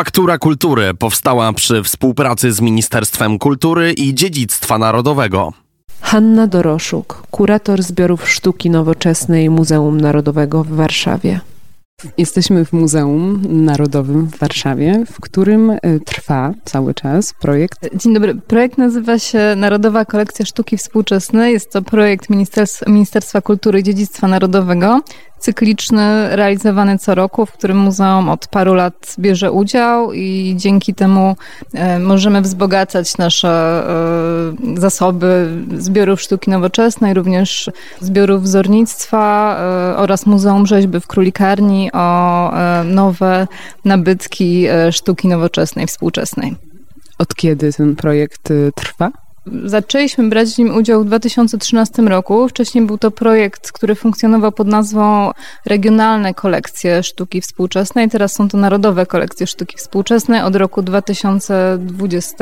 Faktura Kultury powstała przy współpracy z Ministerstwem Kultury i Dziedzictwa Narodowego. Hanna Doroszuk, kurator zbiorów sztuki nowoczesnej Muzeum Narodowego w Warszawie. Jesteśmy w Muzeum Narodowym w Warszawie, w którym y, trwa cały czas projekt. Dzień dobry. Projekt nazywa się Narodowa Kolekcja Sztuki Współczesnej. Jest to projekt Ministerstwa, Ministerstwa Kultury i Dziedzictwa Narodowego cykliczny, realizowany co roku, w którym muzeum od paru lat bierze udział i dzięki temu e, możemy wzbogacać nasze e, zasoby zbiorów sztuki nowoczesnej, również zbiorów wzornictwa e, oraz Muzeum Rzeźby w Królikarni o nowe nabytki sztuki nowoczesnej, współczesnej. Od kiedy ten projekt trwa? Zaczęliśmy brać w nim udział w 2013 roku. Wcześniej był to projekt, który funkcjonował pod nazwą Regionalne Kolekcje Sztuki Współczesnej. Teraz są to Narodowe Kolekcje Sztuki Współczesnej od roku 2020.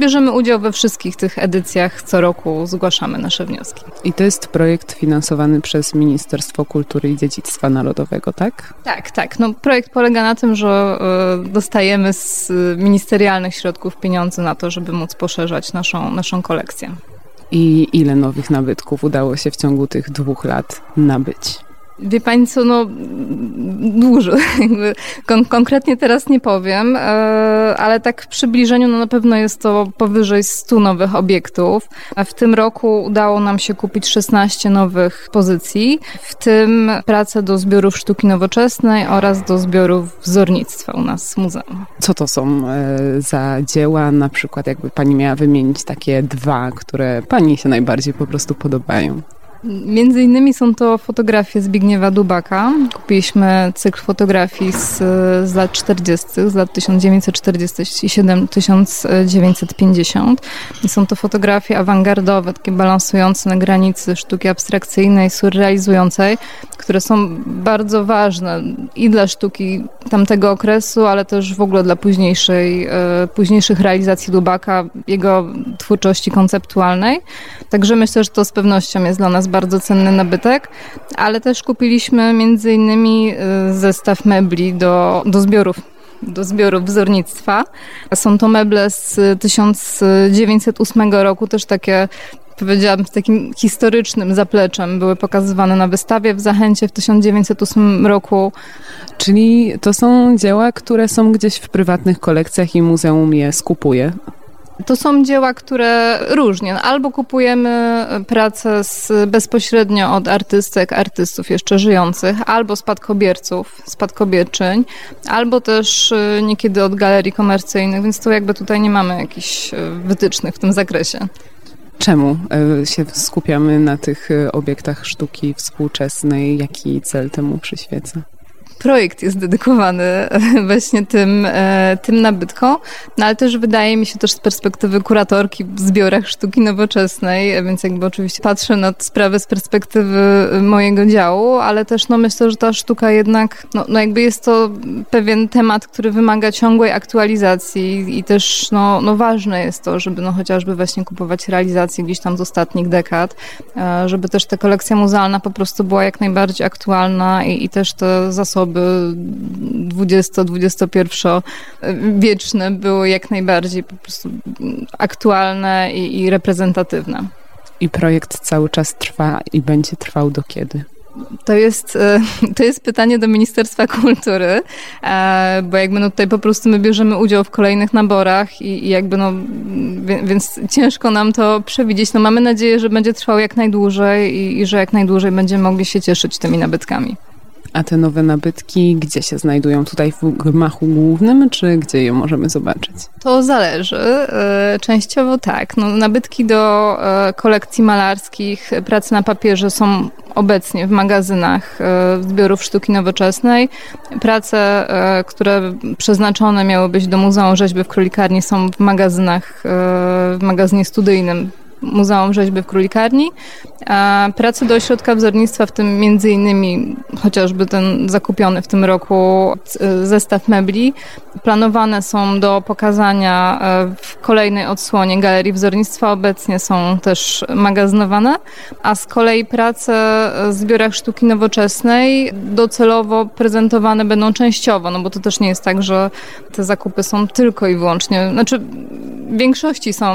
Bierzemy udział we wszystkich tych edycjach. Co roku zgłaszamy nasze wnioski. I to jest projekt finansowany przez Ministerstwo Kultury i Dziedzictwa Narodowego, tak? Tak, tak. No, projekt polega na tym, że y, dostajemy z ministerialnych środków pieniądze na to, żeby móc poszerzać naszą naszą kolekcję. I ile nowych nabytków udało się w ciągu tych dwóch lat nabyć? Wie Pani co, no dużo. Kon konkretnie teraz nie powiem, e, ale tak w przybliżeniu no na pewno jest to powyżej 100 nowych obiektów. W tym roku udało nam się kupić 16 nowych pozycji, w tym pracę do zbiorów sztuki nowoczesnej oraz do zbiorów wzornictwa u nas w muzeum. Co to są e, za dzieła? Na przykład jakby Pani miała wymienić takie dwa, które Pani się najbardziej po prostu podobają. Między innymi są to fotografie Zbigniewa Dubaka. Kupiliśmy cykl fotografii z, z lat 40., z lat 1947-1950. I są to fotografie awangardowe, takie balansujące na granicy sztuki abstrakcyjnej, surrealizującej, które są bardzo ważne i dla sztuki tamtego okresu, ale też w ogóle dla późniejszej, e, późniejszych realizacji Dubaka, jego twórczości konceptualnej. Także myślę, że to z pewnością jest dla nas bardzo cenny nabytek, ale też kupiliśmy między innymi y, zestaw mebli do, do zbiorów do zbiorów wzornictwa. Są to meble z 1908 roku, też takie powiedziałabym, z takim historycznym zapleczem były pokazywane na wystawie w Zachęcie w 1908 roku. Czyli to są dzieła, które są gdzieś w prywatnych kolekcjach i muzeum je skupuje? To są dzieła, które różnie. Albo kupujemy pracę z, bezpośrednio od artystek, artystów jeszcze żyjących, albo spadkobierców, spadkobierczyń, albo też y, niekiedy od galerii komercyjnych, więc tu jakby tutaj nie mamy jakichś y, wytycznych w tym zakresie. Czemu y, się skupiamy na tych obiektach sztuki współczesnej? Jaki cel temu przyświeca? Projekt jest dedykowany właśnie tym, e, tym nabytkom, no ale też wydaje mi się też z perspektywy kuratorki w zbiorach sztuki nowoczesnej, więc jakby oczywiście patrzę na sprawę z perspektywy mojego działu, ale też no myślę, że ta sztuka jednak, no, no jakby jest to pewien temat, który wymaga ciągłej aktualizacji i też no, no ważne jest to, żeby no chociażby właśnie kupować realizacje gdzieś tam z ostatnich dekad, e, żeby też ta kolekcja muzealna po prostu była jak najbardziej aktualna i, i też te zasoby osoby 20-21 wieczne były jak najbardziej po prostu aktualne i, i reprezentatywne. I projekt cały czas trwa i będzie trwał do kiedy? To jest, e, to jest pytanie do Ministerstwa Kultury, e, bo jakby no tutaj po prostu my bierzemy udział w kolejnych naborach i, i jakby no, więc ciężko nam to przewidzieć. No mamy nadzieję, że będzie trwał jak najdłużej i, i że jak najdłużej będziemy mogli się cieszyć tymi nabytkami. A te nowe nabytki gdzie się znajdują? Tutaj w gmachu głównym, czy gdzie je możemy zobaczyć? To zależy. E, częściowo tak. No, nabytki do e, kolekcji malarskich, pracy na papierze są obecnie w magazynach e, zbiorów sztuki nowoczesnej. Prace, które przeznaczone miały być do Muzeum Rzeźby w Królikarni są w magazynach, w magazynie studyjnym Muzeum Rzeźby w Królikarni. Prace do ośrodka wzornictwa, w tym między innymi chociażby ten zakupiony w tym roku zestaw mebli, planowane są do pokazania e, w kolejnej odsłonie Galerii Wzornictwa. Obecnie są też magazynowane, a z kolei prace w zbiorach sztuki nowoczesnej docelowo prezentowane będą częściowo, no bo to też nie jest tak, że te zakupy są tylko i wyłącznie, znaczy w większości są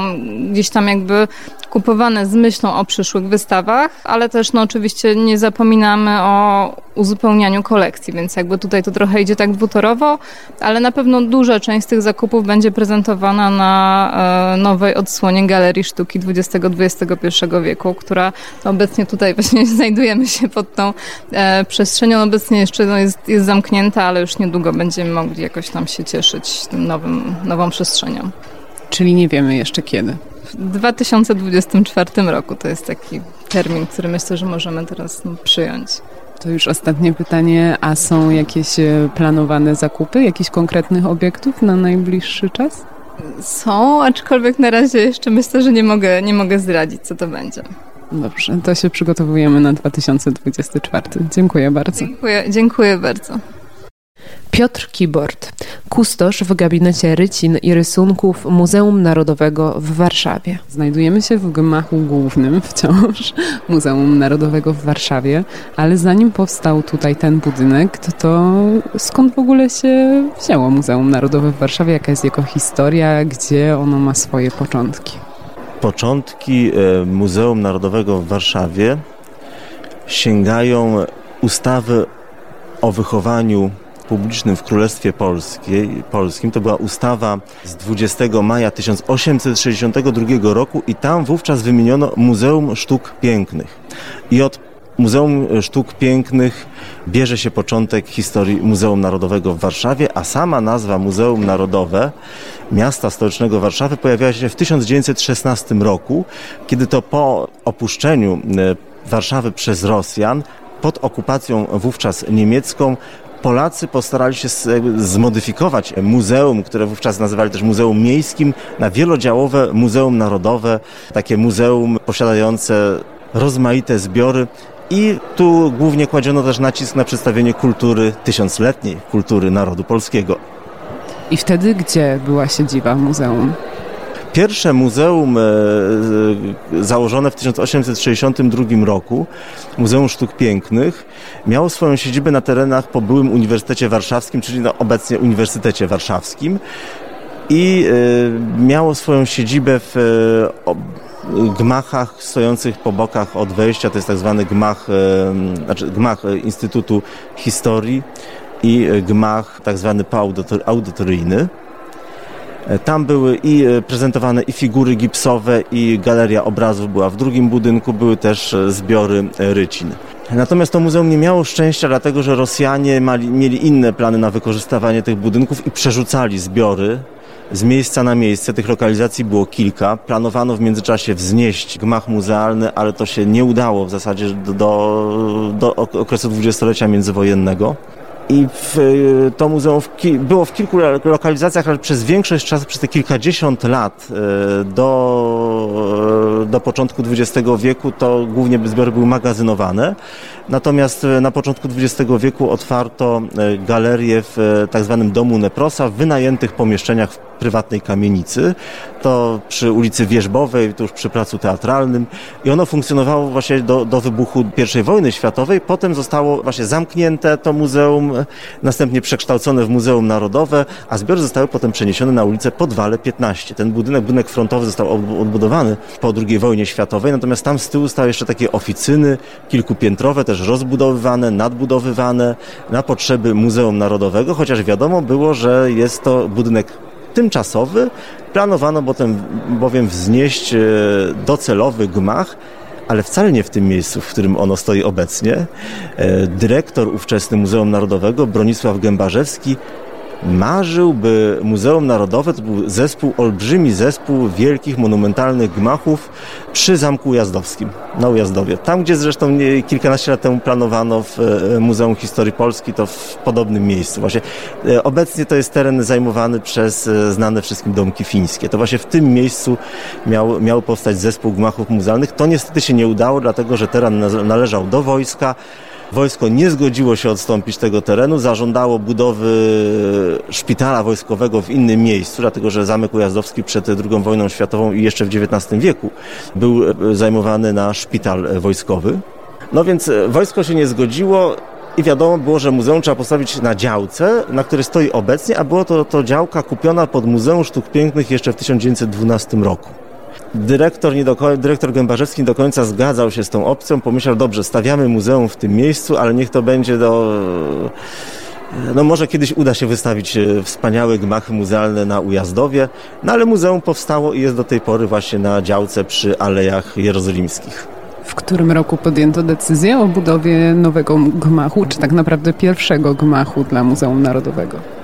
gdzieś tam jakby kupowane z myślą o przyszłych wystawach, ale też no oczywiście nie zapominamy o uzupełnianiu kolekcji, więc jakby tutaj to trochę idzie tak dwutorowo, ale na pewno duża część z tych zakupów będzie prezentowana na e, nowej odsłonie Galerii Sztuki XX-XXI wieku, która obecnie tutaj właśnie znajdujemy się pod tą e, przestrzenią. Obecnie jeszcze no, jest, jest zamknięta, ale już niedługo będziemy mogli jakoś tam się cieszyć tym nowym, nową przestrzenią. Czyli nie wiemy jeszcze kiedy. W 2024 roku to jest taki termin, który myślę, że możemy teraz no, przyjąć. To już ostatnie pytanie, a są jakieś e, planowane zakupy jakichś konkretnych obiektów na najbliższy czas? Są, aczkolwiek na razie jeszcze myślę, że nie mogę, nie mogę zdradzić, co to będzie. Dobrze, to się przygotowujemy na 2024. Dziękuję bardzo. Dziękuję, dziękuję bardzo. Piotr Kibord, kustosz w gabinecie rycin i rysunków Muzeum Narodowego w Warszawie. Znajdujemy się w gmachu głównym wciąż Muzeum Narodowego w Warszawie, ale zanim powstał tutaj ten budynek, to, to skąd w ogóle się wzięło Muzeum Narodowe w Warszawie? Jaka jest jego historia? Gdzie ono ma swoje początki? Początki e, Muzeum Narodowego w Warszawie sięgają ustawy o wychowaniu publicznym w Królestwie Polskiej, Polskim. To była ustawa z 20 maja 1862 roku i tam wówczas wymieniono Muzeum Sztuk Pięknych. I od Muzeum Sztuk Pięknych bierze się początek historii Muzeum Narodowego w Warszawie, a sama nazwa Muzeum Narodowe miasta stołecznego Warszawy pojawiła się w 1916 roku, kiedy to po opuszczeniu e, Warszawy przez Rosjan pod okupacją wówczas niemiecką Polacy postarali się zmodyfikować muzeum, które wówczas nazywali też Muzeum Miejskim, na wielodziałowe Muzeum Narodowe, takie muzeum posiadające rozmaite zbiory. I tu głównie kładziono też nacisk na przedstawienie kultury, tysiącletniej kultury narodu polskiego. I wtedy gdzie była siedziba muzeum? Pierwsze muzeum e, e, założone w 1862 roku, Muzeum Sztuk Pięknych, miało swoją siedzibę na terenach po byłym Uniwersytecie Warszawskim, czyli no obecnie Uniwersytecie Warszawskim i e, miało swoją siedzibę w gmachach stojących po bokach od wejścia, to jest tak zwany gmach, znaczy gmach Instytutu Historii i gmach tak zwany audytoryjny. E, tam były i e, prezentowane i figury gipsowe, i galeria obrazów była w drugim budynku, były też e, zbiory rycin. Natomiast to muzeum nie miało szczęścia, dlatego że Rosjanie mali, mieli inne plany na wykorzystywanie tych budynków i przerzucali zbiory z miejsca na miejsce. Tych lokalizacji było kilka. Planowano w międzyczasie wznieść gmach muzealny, ale to się nie udało w zasadzie do, do, do okresu dwudziestolecia międzywojennego. I w, to muzeum w było w kilku lokalizacjach, ale przez większość czasu, przez te kilkadziesiąt lat e, do, do początku XX wieku, to głównie zbiory były magazynowane. Natomiast na początku XX wieku otwarto e, galerię w tak zwanym domu Neprosa w wynajętych pomieszczeniach w prywatnej kamienicy. To przy ulicy Wierzbowej, tuż przy placu teatralnym i ono funkcjonowało właśnie do, do wybuchu I wojny światowej. Potem zostało właśnie zamknięte to muzeum, następnie przekształcone w Muzeum Narodowe, a zbiory zostały potem przeniesione na ulicę Podwale 15. Ten budynek, budynek frontowy został odbudowany po II wojnie światowej, natomiast tam z tyłu stały jeszcze takie oficyny kilkupiętrowe, też rozbudowywane, nadbudowywane na potrzeby Muzeum Narodowego, chociaż wiadomo było, że jest to budynek tymczasowy. Planowano bowiem, bowiem wznieść e, docelowy gmach, ale wcale nie w tym miejscu, w którym ono stoi obecnie. E, dyrektor ówczesny Muzeum Narodowego, Bronisław Gębarzewski, marzył, by Muzeum Narodowe to był zespół, olbrzymi zespół wielkich, monumentalnych gmachów przy Zamku Ujazdowskim, na Ujazdowie. Tam, gdzie zresztą kilkanaście lat temu planowano w e, Muzeum Historii Polski, to w podobnym miejscu. Właśnie e, obecnie to jest teren zajmowany przez e, znane wszystkim domki fińskie. To właśnie w tym miejscu miał, miał powstać zespół gmachów muzealnych. To niestety się nie udało, dlatego że teren należał do wojska. Wojsko nie zgodziło się odstąpić tego terenu, zażądało budowy szpitala wojskowego w innym miejscu, dlatego że Zamek Ujazdowski przed II wojną światową i jeszcze w XIX wieku był zajmowany na szpital wojskowy. No więc wojsko się nie zgodziło, i wiadomo było, że muzeum trzeba postawić na działce, na której stoi obecnie, a było to, to działka kupiona pod Muzeum Sztuk Pięknych jeszcze w 1912 roku. Dyrektor, nie do, dyrektor Gębarzewski nie do końca zgadzał się z tą opcją. Pomyślał, dobrze, stawiamy muzeum w tym miejscu, ale niech to będzie do... No może kiedyś uda się wystawić e, wspaniałe gmachy muzealne na Ujazdowie, no ale muzeum powstało i jest do tej pory właśnie na działce przy Alejach Jerozolimskich. W którym roku podjęto decyzję o budowie nowego gmachu, czy tak naprawdę pierwszego gmachu dla Muzeum Narodowego?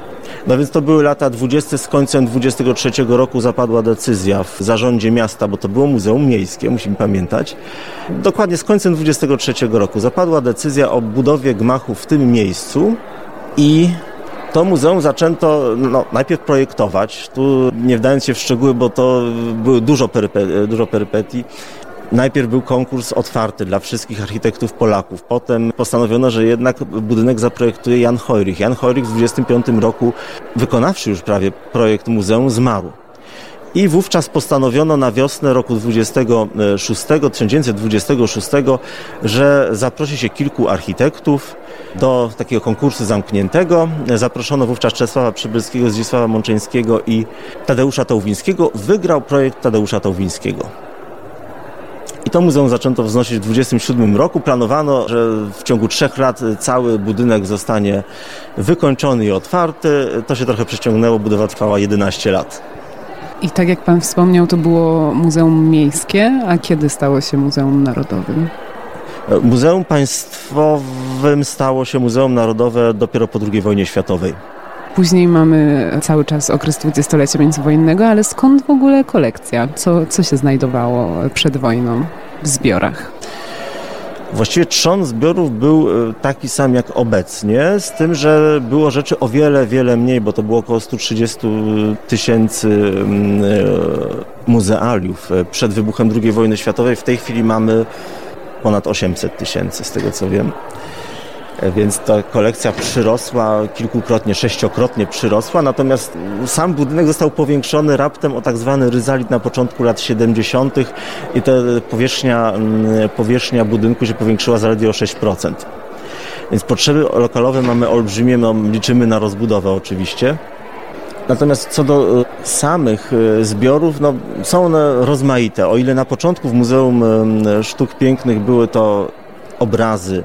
No więc to były lata 20. Z końcem 23 roku zapadła decyzja w zarządzie miasta, bo to było muzeum miejskie, musimy pamiętać. Dokładnie z końcem 23 roku zapadła decyzja o budowie gmachu w tym miejscu i to muzeum zaczęto no, najpierw projektować, tu nie wdając się w szczegóły, bo to było dużo, perype, dużo perypetii. Najpierw był konkurs otwarty dla wszystkich architektów Polaków. Potem postanowiono, że jednak budynek zaprojektuje Jan Hojrich. Jan Hojrich w 25 roku, wykonawszy już prawie projekt muzeum, zmarł. I wówczas postanowiono na wiosnę roku 26, 1926, że zaprosi się kilku architektów do takiego konkursu zamkniętego. Zaproszono wówczas Czesława Przybylskiego, Zdzisława Mączeńskiego i Tadeusza Tauwińskiego. Wygrał projekt Tadeusza Tauwińskiego. I to muzeum zaczęto wznosić w 27 roku. Planowano, że w ciągu trzech lat cały budynek zostanie wykończony i otwarty. To się trochę przeciągnęło, budowa trwała 11 lat. I tak jak Pan wspomniał, to było Muzeum Miejskie, a kiedy stało się Muzeum Narodowym? Muzeum Państwowym stało się Muzeum Narodowe dopiero po II wojnie światowej. Później mamy cały czas okres dwudziestolecia międzywojennego, ale skąd w ogóle kolekcja? Co, co się znajdowało przed wojną w zbiorach? Właściwie trzon zbiorów był e, taki sam jak obecnie, z tym, że było rzeczy o wiele, wiele mniej, bo to było około 130 tysięcy mm, e, muzealiów e, przed wybuchem II wojny światowej. W tej chwili mamy ponad 800 tysięcy, z tego co wiem. E, więc ta kolekcja przyrosła kilkukrotnie, sześciokrotnie przyrosła, natomiast sam budynek został powiększony raptem o tak zwany ryzalit na początku lat 70. i ta powierzchnia, mm, powierzchnia budynku się powiększyła zaledwie o 6%. Więc potrzeby lokalowe mamy olbrzymie, no, liczymy na rozbudowę oczywiście. Natomiast co do e, samych e, zbiorów, no, są one rozmaite. O ile na początku w Muzeum Sztuk Pięknych były to obrazy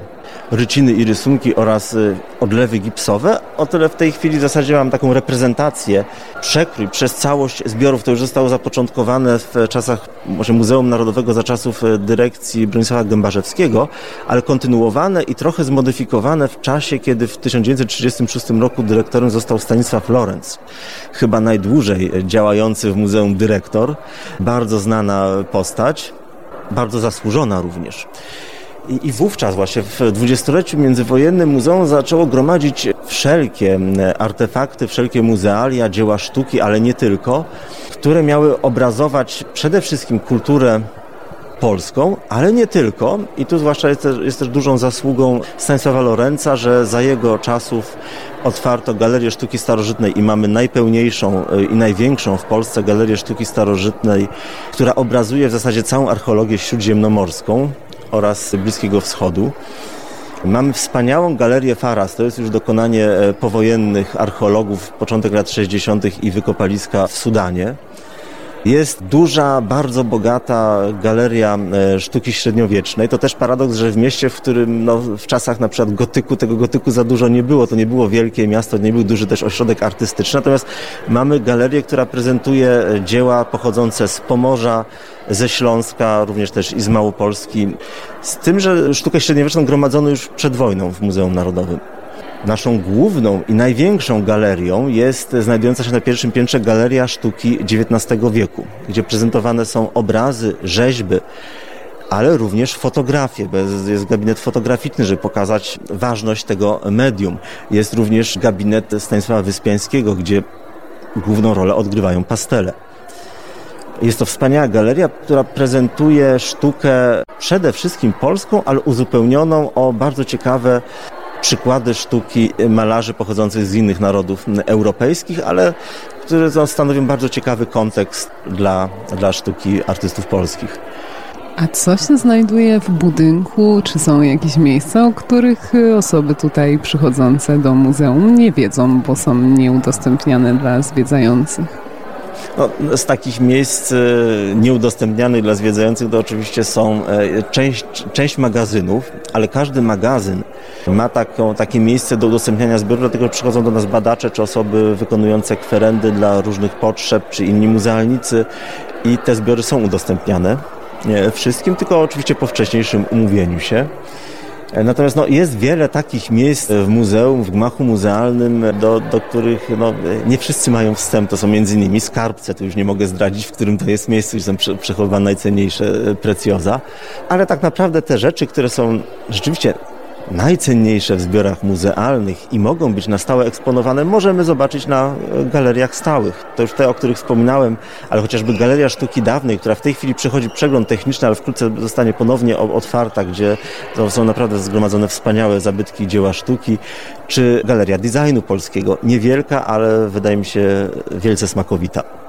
ryciny i rysunki oraz y, odlewy gipsowe. O tyle w tej chwili w zasadzie mam taką reprezentację, przekrój przez całość zbiorów. To już zostało zapoczątkowane w czasach może Muzeum Narodowego za czasów y, dyrekcji Bronisława Gębarzewskiego, ale kontynuowane i trochę zmodyfikowane w czasie, kiedy w 1936 roku dyrektorem został Stanisław Lorenz. Chyba najdłużej działający w muzeum dyrektor. Bardzo znana postać, bardzo zasłużona również. I, I wówczas właśnie w dwudziestoleciu międzywojennym muzeum zaczęło gromadzić wszelkie artefakty, wszelkie muzealia, dzieła sztuki, ale nie tylko, które miały obrazować przede wszystkim kulturę polską, ale nie tylko. I tu zwłaszcza jest też, jest też dużą zasługą Stanisława Lorenza, że za jego czasów otwarto Galerię Sztuki Starożytnej i mamy najpełniejszą e, i największą w Polsce Galerię Sztuki Starożytnej, która obrazuje w zasadzie całą archeologię śródziemnomorską oraz Bliskiego Wschodu. Mamy wspaniałą galerię Faras, to jest już dokonanie e, powojennych archeologów, początek lat 60. i wykopaliska w Sudanie. Jest duża, bardzo bogata galeria e, sztuki średniowiecznej. To też paradoks, że w mieście, w którym no, w czasach na przykład gotyku, tego gotyku za dużo nie było, to nie było wielkie miasto, nie był duży też ośrodek artystyczny. Natomiast mamy galerię, która prezentuje e, dzieła pochodzące z Pomorza, ze Śląska, również też i z Małopolski. Z tym, że sztukę średniowieczną gromadzono już przed wojną w Muzeum Narodowym. Naszą główną i największą galerią jest znajdująca się na pierwszym piętrze Galeria Sztuki XIX wieku, gdzie prezentowane są obrazy, rzeźby, ale również fotografie, jest gabinet fotograficzny, żeby pokazać ważność tego medium. Jest również gabinet Stanisława Wyspiańskiego, gdzie główną rolę odgrywają pastele. Jest to wspaniała galeria, która prezentuje sztukę przede wszystkim polską, ale uzupełnioną o bardzo ciekawe przykłady sztuki malarzy pochodzących z innych narodów europejskich, ale które stanowią bardzo ciekawy kontekst dla, dla sztuki artystów polskich. A co się znajduje w budynku? Czy są jakieś miejsca, o których osoby tutaj przychodzące do muzeum nie wiedzą, bo są nieudostępniane dla zwiedzających? No, z takich miejsc e, nieudostępnianych dla zwiedzających to oczywiście są e, część, część magazynów, ale każdy magazyn ma taką, takie miejsce do udostępniania zbioru, dlatego przychodzą do nas badacze czy osoby wykonujące kwerendy dla różnych potrzeb, czy inni muzealnicy i te zbiory są udostępniane nie wszystkim, tylko oczywiście po wcześniejszym umówieniu się. E, natomiast no, jest wiele takich miejsc w muzeum, w gmachu muzealnym, do, do których no, nie wszyscy mają wstęp. To są między innymi skarbce, tu już nie mogę zdradzić, w którym to jest miejsce, gdzie są przechowywane najcenniejsze e, precjoza. Ale tak naprawdę te rzeczy, które są rzeczywiście najcenniejsze w zbiorach muzealnych i mogą być na stałe eksponowane, możemy zobaczyć na e, galeriach stałych. To już te, o których wspominałem, ale chociażby Galeria Sztuki Dawnej, która w tej chwili przechodzi przegląd techniczny, ale wkrótce zostanie ponownie otwarta, gdzie są naprawdę zgromadzone wspaniałe zabytki dzieła sztuki, czy Galeria Designu Polskiego. Niewielka, ale wydaje mi się wielce smakowita.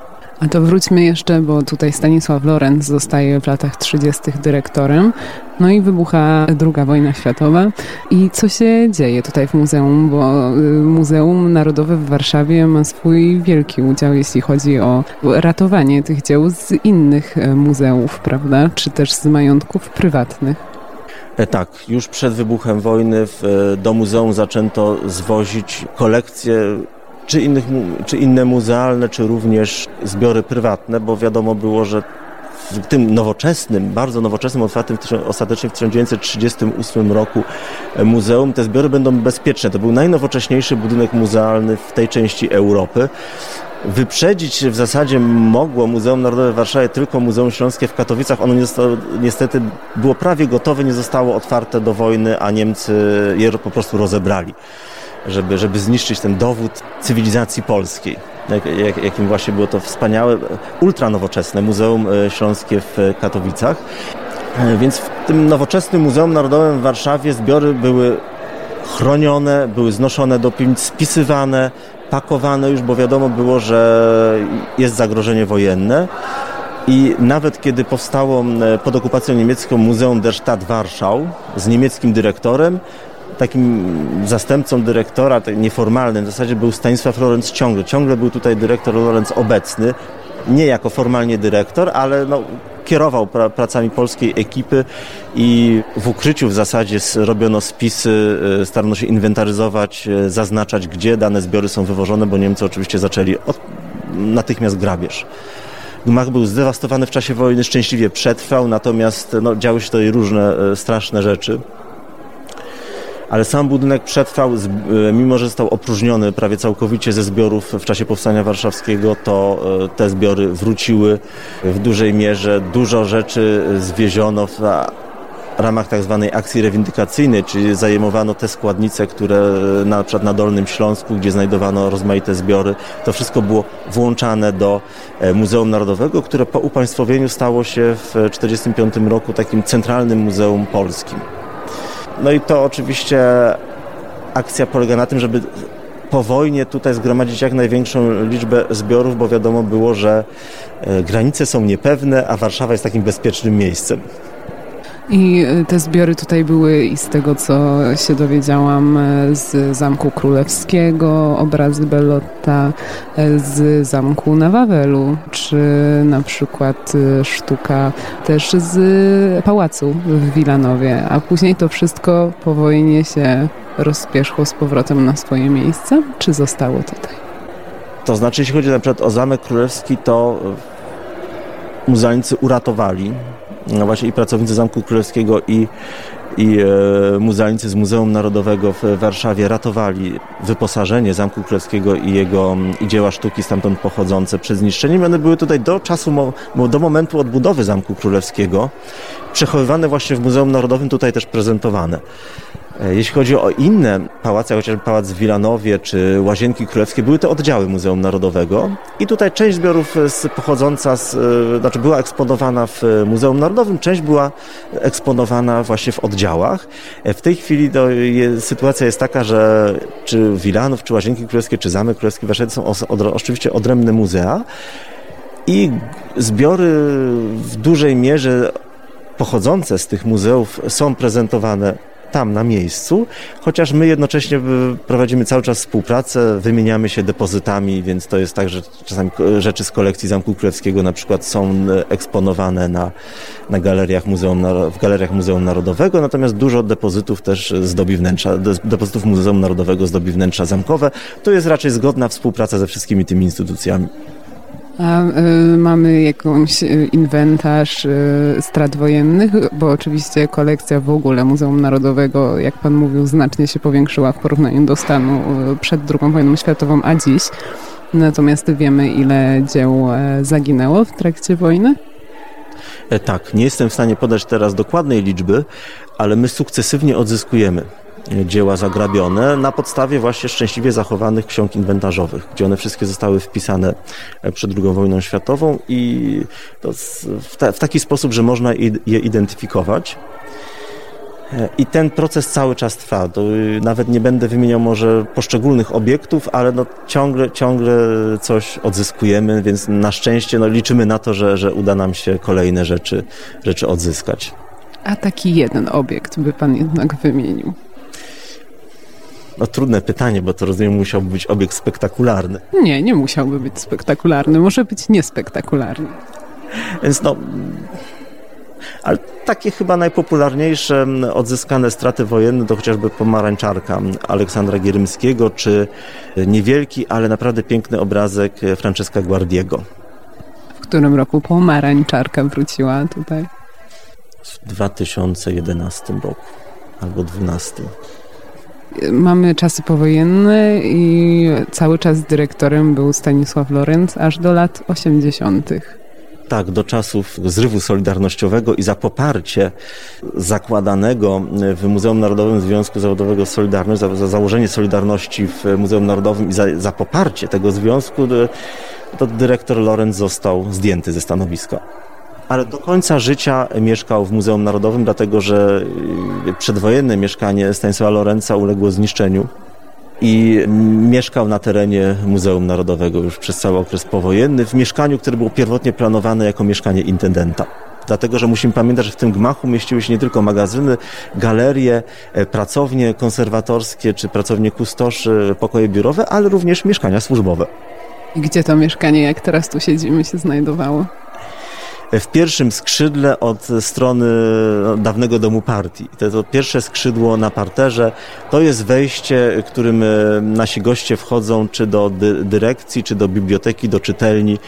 A to wróćmy jeszcze, bo tutaj Stanisław Lorenz zostaje w latach 30. dyrektorem. No i wybucha II wojna światowa. I co się dzieje tutaj w muzeum? Bo y, Muzeum Narodowe w Warszawie ma swój wielki udział, jeśli chodzi o ratowanie tych dzieł z innych e, muzeów, prawda? Czy też z majątków prywatnych. E, tak, już przed wybuchem wojny w, e, do muzeum zaczęto zwozić kolekcje czy, innych, czy inne muzealne, czy również zbiory prywatne, bo wiadomo było, że w tym nowoczesnym, bardzo nowoczesnym, otwartym ostatecznie w 1938 roku e, muzeum, te zbiory będą bezpieczne. To był najnowocześniejszy budynek muzealny w tej części Europy. Wyprzedzić w zasadzie mogło Muzeum Narodowe w Warszawie tylko Muzeum Śląskie w Katowicach. Ono niestety było prawie gotowe, nie zostało otwarte do wojny, a Niemcy je po prostu rozebrali żeby, żeby zniszczyć ten dowód cywilizacji polskiej. Jak, jak, jakim właśnie było to wspaniałe, ultranowoczesne Muzeum e, Śląskie w Katowicach. E, więc w tym nowoczesnym Muzeum Narodowym w Warszawie zbiory były chronione, były znoszone do piwnic, spisywane, pakowane już, bo wiadomo było, że jest zagrożenie wojenne. I nawet kiedy powstało pod okupacją niemiecką Muzeum der Stadt Warschau z niemieckim dyrektorem, takim zastępcą dyrektora, nieformalnym w zasadzie był Stanisław Lorenz ciągle. Ciągle był tutaj dyrektor Lorenz obecny, nie jako formalnie dyrektor, ale no, kierował pra pracami polskiej ekipy i w ukryciu w zasadzie robiono spisy, e, starano się inwentaryzować, e, zaznaczać, gdzie dane zbiory są wywożone, bo Niemcy oczywiście zaczęli od, natychmiast grabież. Gmach był zdewastowany w czasie wojny, szczęśliwie przetrwał, natomiast no, działy się tutaj różne e, straszne rzeczy ale sam budynek przetrwał, e, mimo że został opróżniony prawie całkowicie ze zbiorów w czasie Powstania Warszawskiego, to e, te zbiory wróciły w dużej mierze. Dużo rzeczy zwieziono w ramach tak zwanej akcji rewindykacyjnej, czyli zajmowano te składnice, które na przykład na Dolnym Śląsku, gdzie znajdowano rozmaite zbiory, to wszystko było włączane do e, Muzeum Narodowego, które po upaństwowieniu stało się w 1945 roku takim centralnym muzeum polskim. No i to oczywiście akcja polega na tym, żeby po wojnie tutaj zgromadzić jak największą liczbę zbiorów, bo wiadomo było, że e, granice są niepewne, a Warszawa jest takim bezpiecznym miejscem. I e, te zbiory tutaj były i z tego, co się dowiedziałam, e, z Zamku Królewskiego, obrazy Bellotta, e, z Zamku na Wawelu, czy na przykład sztuka też z Pałacu w Wilanowie, a później to wszystko po wojnie się rozpierzchło z powrotem na swoje miejsce, czy zostało tutaj? To znaczy, jeśli chodzi na przykład o Zamek Królewski, to muzealnicy uratowali właśnie i pracownicy Zamku Królewskiego i i e, muzealnicy z Muzeum Narodowego w Warszawie ratowali wyposażenie Zamku Królewskiego i jego i dzieła sztuki stamtąd pochodzące przed zniszczeniem. One były tutaj do czasu, do momentu odbudowy Zamku Królewskiego przechowywane właśnie w Muzeum Narodowym, tutaj też prezentowane. E, jeśli chodzi o inne pałace, chociażby Pałac w Wilanowie czy Łazienki Królewskie, były to oddziały Muzeum Narodowego i tutaj część zbiorów z, pochodząca z, e, znaczy była eksponowana w Muzeum Narodowym, część była eksponowana właśnie w oddziałach. E, w tej chwili je, sytuacja jest taka, że czy Wilanów, czy Łazienki Królewskie, czy Zamek Królewski w Warszawie są os, od, oczywiście odrębne muzea i zbiory w dużej mierze pochodzące z tych muzeów są prezentowane tam na miejscu, chociaż my jednocześnie prowadzimy cały czas współpracę, wymieniamy się depozytami, więc to jest tak, że czasami rzeczy z kolekcji Zamku Królewskiego na przykład są eksponowane na, na galeriach Muzeum, w galeriach Muzeum Narodowego, natomiast dużo depozytów też zdobi wnętrza, depozytów Muzeum Narodowego zdobi wnętrza zamkowe. To jest raczej zgodna współpraca ze wszystkimi tymi instytucjami. A y, mamy jakąś y, inwentarz y, strat wojennych, bo oczywiście kolekcja w ogóle Muzeum Narodowego, jak pan mówił, znacznie się powiększyła w porównaniu do stanu przed II wojną światową, a dziś. Natomiast wiemy, ile dzieł e, zaginęło w trakcie wojny? E, tak, nie jestem w stanie podać teraz dokładnej liczby, ale my sukcesywnie odzyskujemy dzieła zagrabione na podstawie właśnie szczęśliwie zachowanych ksiąg inwentarzowych, gdzie one wszystkie zostały wpisane e, przed II wojną światową i w, ta, w taki sposób, że można je identyfikować. E, I ten proces cały czas trwa. Y, nawet nie będę wymieniał może poszczególnych obiektów, ale no ciągle, ciągle coś odzyskujemy, więc na szczęście no liczymy na to, że, że uda nam się kolejne rzeczy, rzeczy odzyskać. A taki jeden obiekt by pan jednak wymienił? No trudne pytanie, bo to rozumiem musiałby być obiekt spektakularny. Nie, nie musiałby być spektakularny, może być niespektakularny. Więc no... Ale takie chyba najpopularniejsze odzyskane straty wojenne to chociażby pomarańczarka Aleksandra Gierymskiego, czy niewielki, ale naprawdę piękny obrazek Francesca Guardiego. W którym roku pomarańczarka wróciła tutaj? W 2011 roku albo 2012. Mamy czasy powojenne i cały czas dyrektorem był Stanisław Lorenz aż do lat 80. Tak, do czasów zrywu solidarnościowego i za poparcie zakładanego w Muzeum Narodowym Związku Zawodowego Solidarność, za, za założenie Solidarności w Muzeum Narodowym i za, za poparcie tego związku, to dyrektor Lorenz został zdjęty ze stanowiska ale do końca życia mieszkał w Muzeum Narodowym, dlatego że y, przedwojenne mieszkanie Stanisława Lorenza uległo zniszczeniu i mieszkał na terenie Muzeum Narodowego już przez cały okres powojenny, w mieszkaniu, które było pierwotnie planowane jako mieszkanie intendenta. Dlatego, że musimy pamiętać, że w tym gmachu mieściły się nie tylko magazyny, galerie, e, pracownie konserwatorskie czy pracownie kustoszy, pokoje biurowe, ale również mieszkania służbowe. I gdzie to mieszkanie, jak teraz tu siedzimy, się znajdowało? W pierwszym skrzydle od strony dawnego domu partii. To, to pierwsze skrzydło na parterze to jest wejście, którym e, nasi goście wchodzą czy do dy dyrekcji, czy do biblioteki, do czytelni.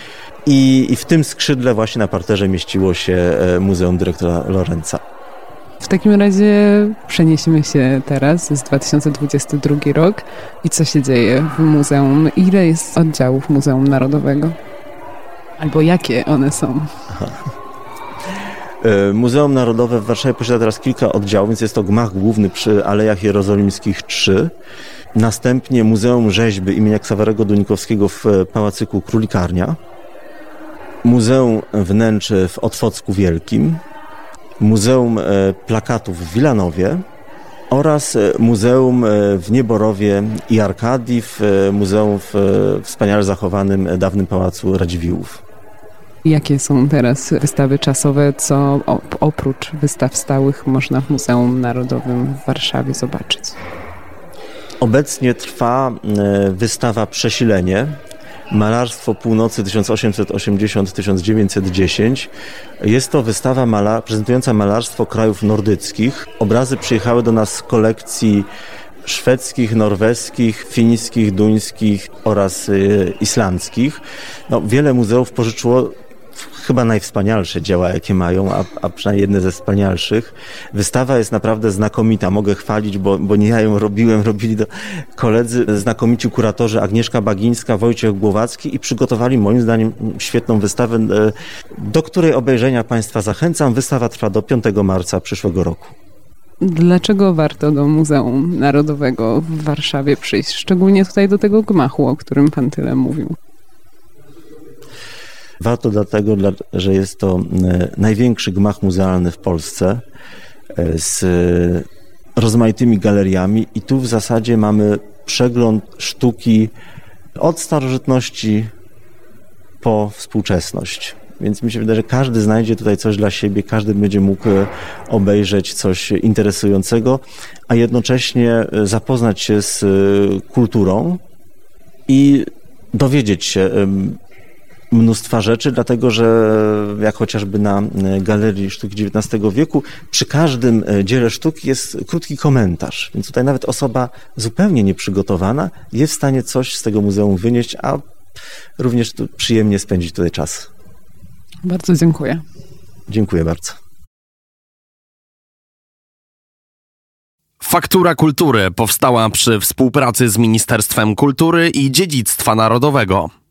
I, I w tym skrzydle właśnie na parterze mieściło się e, Muzeum Dyrektora Lorenza. W takim razie przeniesiemy się teraz, jest 2022 rok i co się dzieje w muzeum? Ile jest oddziałów Muzeum Narodowego? Albo jakie one są? E, Muzeum Narodowe w Warszawie posiada teraz kilka oddziałów, więc jest to gmach główny przy Alejach Jerozolimskich 3. Następnie Muzeum Rzeźby imienia Ksawerego Dunikowskiego w Pałacyku Królikarnia. Muzeum Wnętrze w Otwocku Wielkim. Muzeum e, Plakatów w Wilanowie oraz e, Muzeum w Nieborowie i Arkadii, w Muzeum w wspaniale zachowanym dawnym Pałacu Radziwiłłów. Jakie są teraz wystawy czasowe, co oprócz wystaw stałych można w Muzeum Narodowym w Warszawie zobaczyć? Obecnie trwa e, wystawa Przesilenie, Malarstwo Północy 1880-1910. Jest to wystawa mala prezentująca malarstwo krajów nordyckich. Obrazy przyjechały do nas z kolekcji szwedzkich, norweskich, fińskich, duńskich oraz y, islandzkich. No, wiele muzeów pożyczyło chyba najwspanialsze dzieła, jakie mają, a, a przynajmniej jedne ze wspanialszych. Wystawa jest naprawdę znakomita. Mogę chwalić, bo, bo nie ja ją robiłem, robili to koledzy, znakomici kuratorzy Agnieszka Bagińska, Wojciech Głowacki i przygotowali moim zdaniem świetną wystawę, e, do której obejrzenia Państwa zachęcam. Wystawa trwa do 5 marca przyszłego roku. Dlaczego warto do Muzeum Narodowego w Warszawie przyjść? Szczególnie tutaj do tego gmachu, o którym pan tyle mówił. Warto dlatego, że jest to e, największy gmach muzealny w Polsce e, z rozmaitymi galeriami i tu w zasadzie mamy przegląd sztuki od starożytności po współczesność. Więc mi się wydaje, że każdy znajdzie tutaj coś dla siebie, każdy będzie mógł e, obejrzeć coś interesującego, a jednocześnie zapoznać się z kulturą i dowiedzieć się mnóstwa rzeczy, dlatego że jak chociażby na e, Galerii Sztuki XIX wieku, przy każdym e, dziele sztuki jest krótki komentarz. Więc tutaj nawet osoba zupełnie nieprzygotowana jest w stanie coś z tego muzeum wynieść, a również przyjemnie spędzić tutaj czas. Bardzo dziękuję. Dziękuję bardzo. Faktura Kultury powstała przy współpracy z Ministerstwem Kultury i Dziedzictwa Narodowego.